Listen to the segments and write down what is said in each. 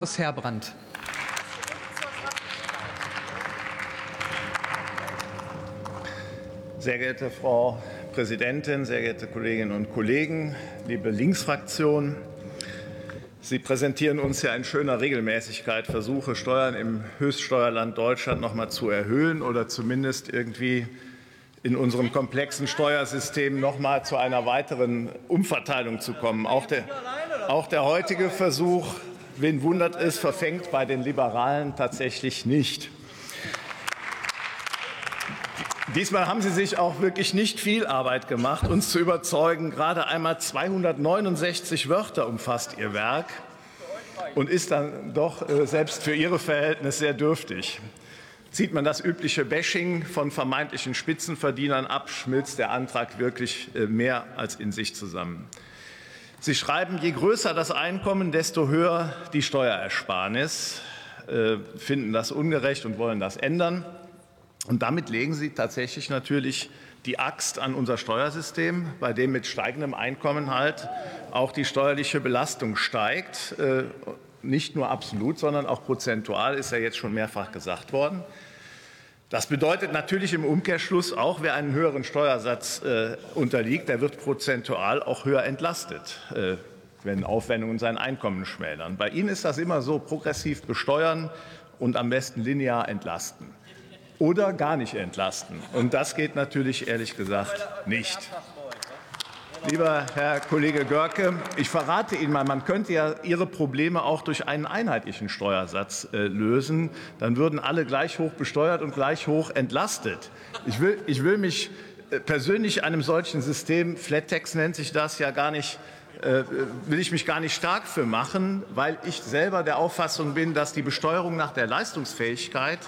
Herbrand. Sehr geehrte Frau Präsidentin, sehr geehrte Kolleginnen und Kollegen, liebe Linksfraktion, Sie präsentieren uns ja in schöner Regelmäßigkeit Versuche, Steuern im Höchststeuerland Deutschland noch mal zu erhöhen oder zumindest irgendwie in unserem komplexen Steuersystem noch mal zu einer weiteren Umverteilung zu kommen. Auch der, auch der heutige Versuch Wen wundert es, verfängt bei den Liberalen tatsächlich nicht. Diesmal haben Sie sich auch wirklich nicht viel Arbeit gemacht, uns zu überzeugen. Gerade einmal 269 Wörter umfasst Ihr Werk und ist dann doch äh, selbst für Ihre Verhältnisse sehr dürftig. Zieht man das übliche Bashing von vermeintlichen Spitzenverdienern ab, schmilzt der Antrag wirklich äh, mehr als in sich zusammen. Sie schreiben, je größer das Einkommen, desto höher die Steuerersparnis, äh, finden das ungerecht und wollen das ändern. Und damit legen Sie tatsächlich natürlich die Axt an unser Steuersystem, bei dem mit steigendem Einkommen halt auch die steuerliche Belastung steigt, äh, nicht nur absolut, sondern auch prozentual, ist ja jetzt schon mehrfach gesagt worden. Das bedeutet natürlich im Umkehrschluss auch, wer einen höheren Steuersatz äh, unterliegt, der wird prozentual auch höher entlastet, äh, wenn Aufwendungen sein Einkommen schmälern. Bei Ihnen ist das immer so, progressiv besteuern und am besten linear entlasten oder gar nicht entlasten. Und das geht natürlich ehrlich gesagt nicht. Lieber Herr Kollege Görke, ich verrate Ihnen mal, man könnte ja Ihre Probleme auch durch einen einheitlichen Steuersatz äh, lösen. Dann würden alle gleich hoch besteuert und gleich hoch entlastet. Ich will, ich will mich äh, persönlich einem solchen System, Flattex nennt sich das, ja gar nicht äh, will ich mich gar nicht stark für machen, weil ich selber der Auffassung bin, dass die Besteuerung nach der Leistungsfähigkeit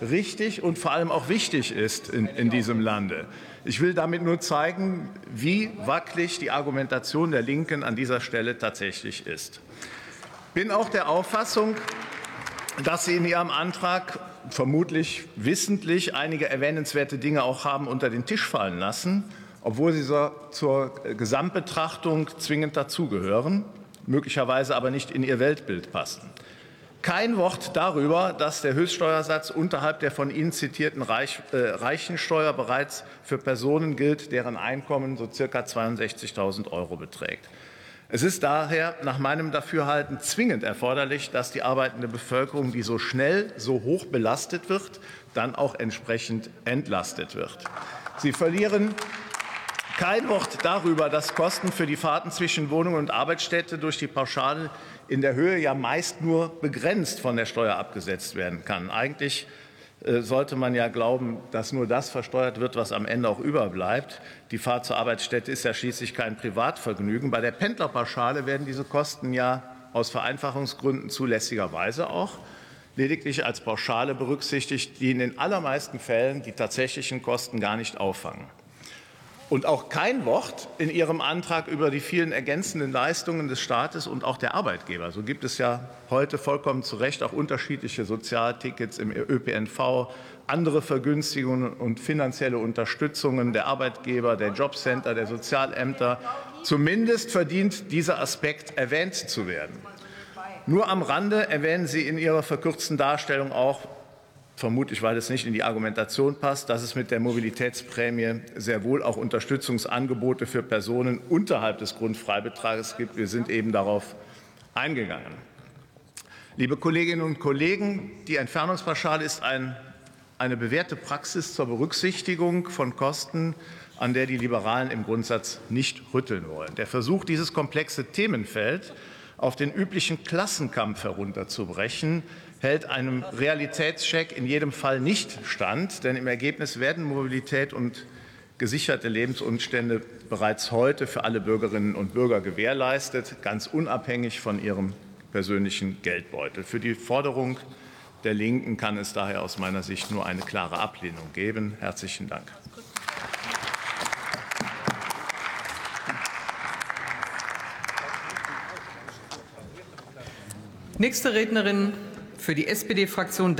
richtig und vor allem auch wichtig ist in, in diesem Lande. Ich will damit nur zeigen, wie wackelig die Argumentation der Linken an dieser Stelle tatsächlich ist. Ich bin auch der Auffassung, dass Sie in Ihrem Antrag vermutlich wissentlich einige erwähnenswerte Dinge auch haben unter den Tisch fallen lassen, obwohl sie so zur Gesamtbetrachtung zwingend dazugehören, möglicherweise aber nicht in Ihr Weltbild passen. Kein Wort darüber, dass der Höchststeuersatz unterhalb der von Ihnen zitierten Reich, äh, Reichensteuer bereits für Personen gilt, deren Einkommen so circa 62.000 Euro beträgt. Es ist daher nach meinem Dafürhalten zwingend erforderlich, dass die arbeitende Bevölkerung, die so schnell so hoch belastet wird, dann auch entsprechend entlastet wird. Sie verlieren kein Wort darüber, dass Kosten für die Fahrten zwischen Wohnung und Arbeitsstätte durch die Pauschale in der Höhe ja meist nur begrenzt von der Steuer abgesetzt werden kann. Eigentlich äh, sollte man ja glauben, dass nur das versteuert wird, was am Ende auch überbleibt. Die Fahrt zur Arbeitsstätte ist ja schließlich kein Privatvergnügen. Bei der Pendlerpauschale werden diese Kosten ja aus Vereinfachungsgründen zulässigerweise auch lediglich als Pauschale berücksichtigt, die in den allermeisten Fällen die tatsächlichen Kosten gar nicht auffangen. Und auch kein Wort in Ihrem Antrag über die vielen ergänzenden Leistungen des Staates und auch der Arbeitgeber. So gibt es ja heute vollkommen zu Recht auch unterschiedliche Sozialtickets im ÖPNV, andere Vergünstigungen und finanzielle Unterstützungen der Arbeitgeber, der Jobcenter, der Sozialämter. Zumindest verdient dieser Aspekt erwähnt zu werden. Nur am Rande erwähnen Sie in Ihrer verkürzten Darstellung auch vermutlich, weil es nicht in die Argumentation passt, dass es mit der Mobilitätsprämie sehr wohl auch Unterstützungsangebote für Personen unterhalb des Grundfreibetrages gibt. Wir sind eben darauf eingegangen. Liebe Kolleginnen und Kollegen, die Entfernungspauschale ist ein, eine bewährte Praxis zur Berücksichtigung von Kosten, an der die Liberalen im Grundsatz nicht rütteln wollen. Der Versuch, dieses komplexe Themenfeld auf den üblichen Klassenkampf herunterzubrechen, hält einem Realitätscheck in jedem Fall nicht stand, denn im Ergebnis werden Mobilität und gesicherte Lebensumstände bereits heute für alle Bürgerinnen und Bürger gewährleistet, ganz unabhängig von ihrem persönlichen Geldbeutel. Für die Forderung der Linken kann es daher aus meiner Sicht nur eine klare Ablehnung geben. Herzlichen Dank. Nächste Rednerin für die SPD-Fraktion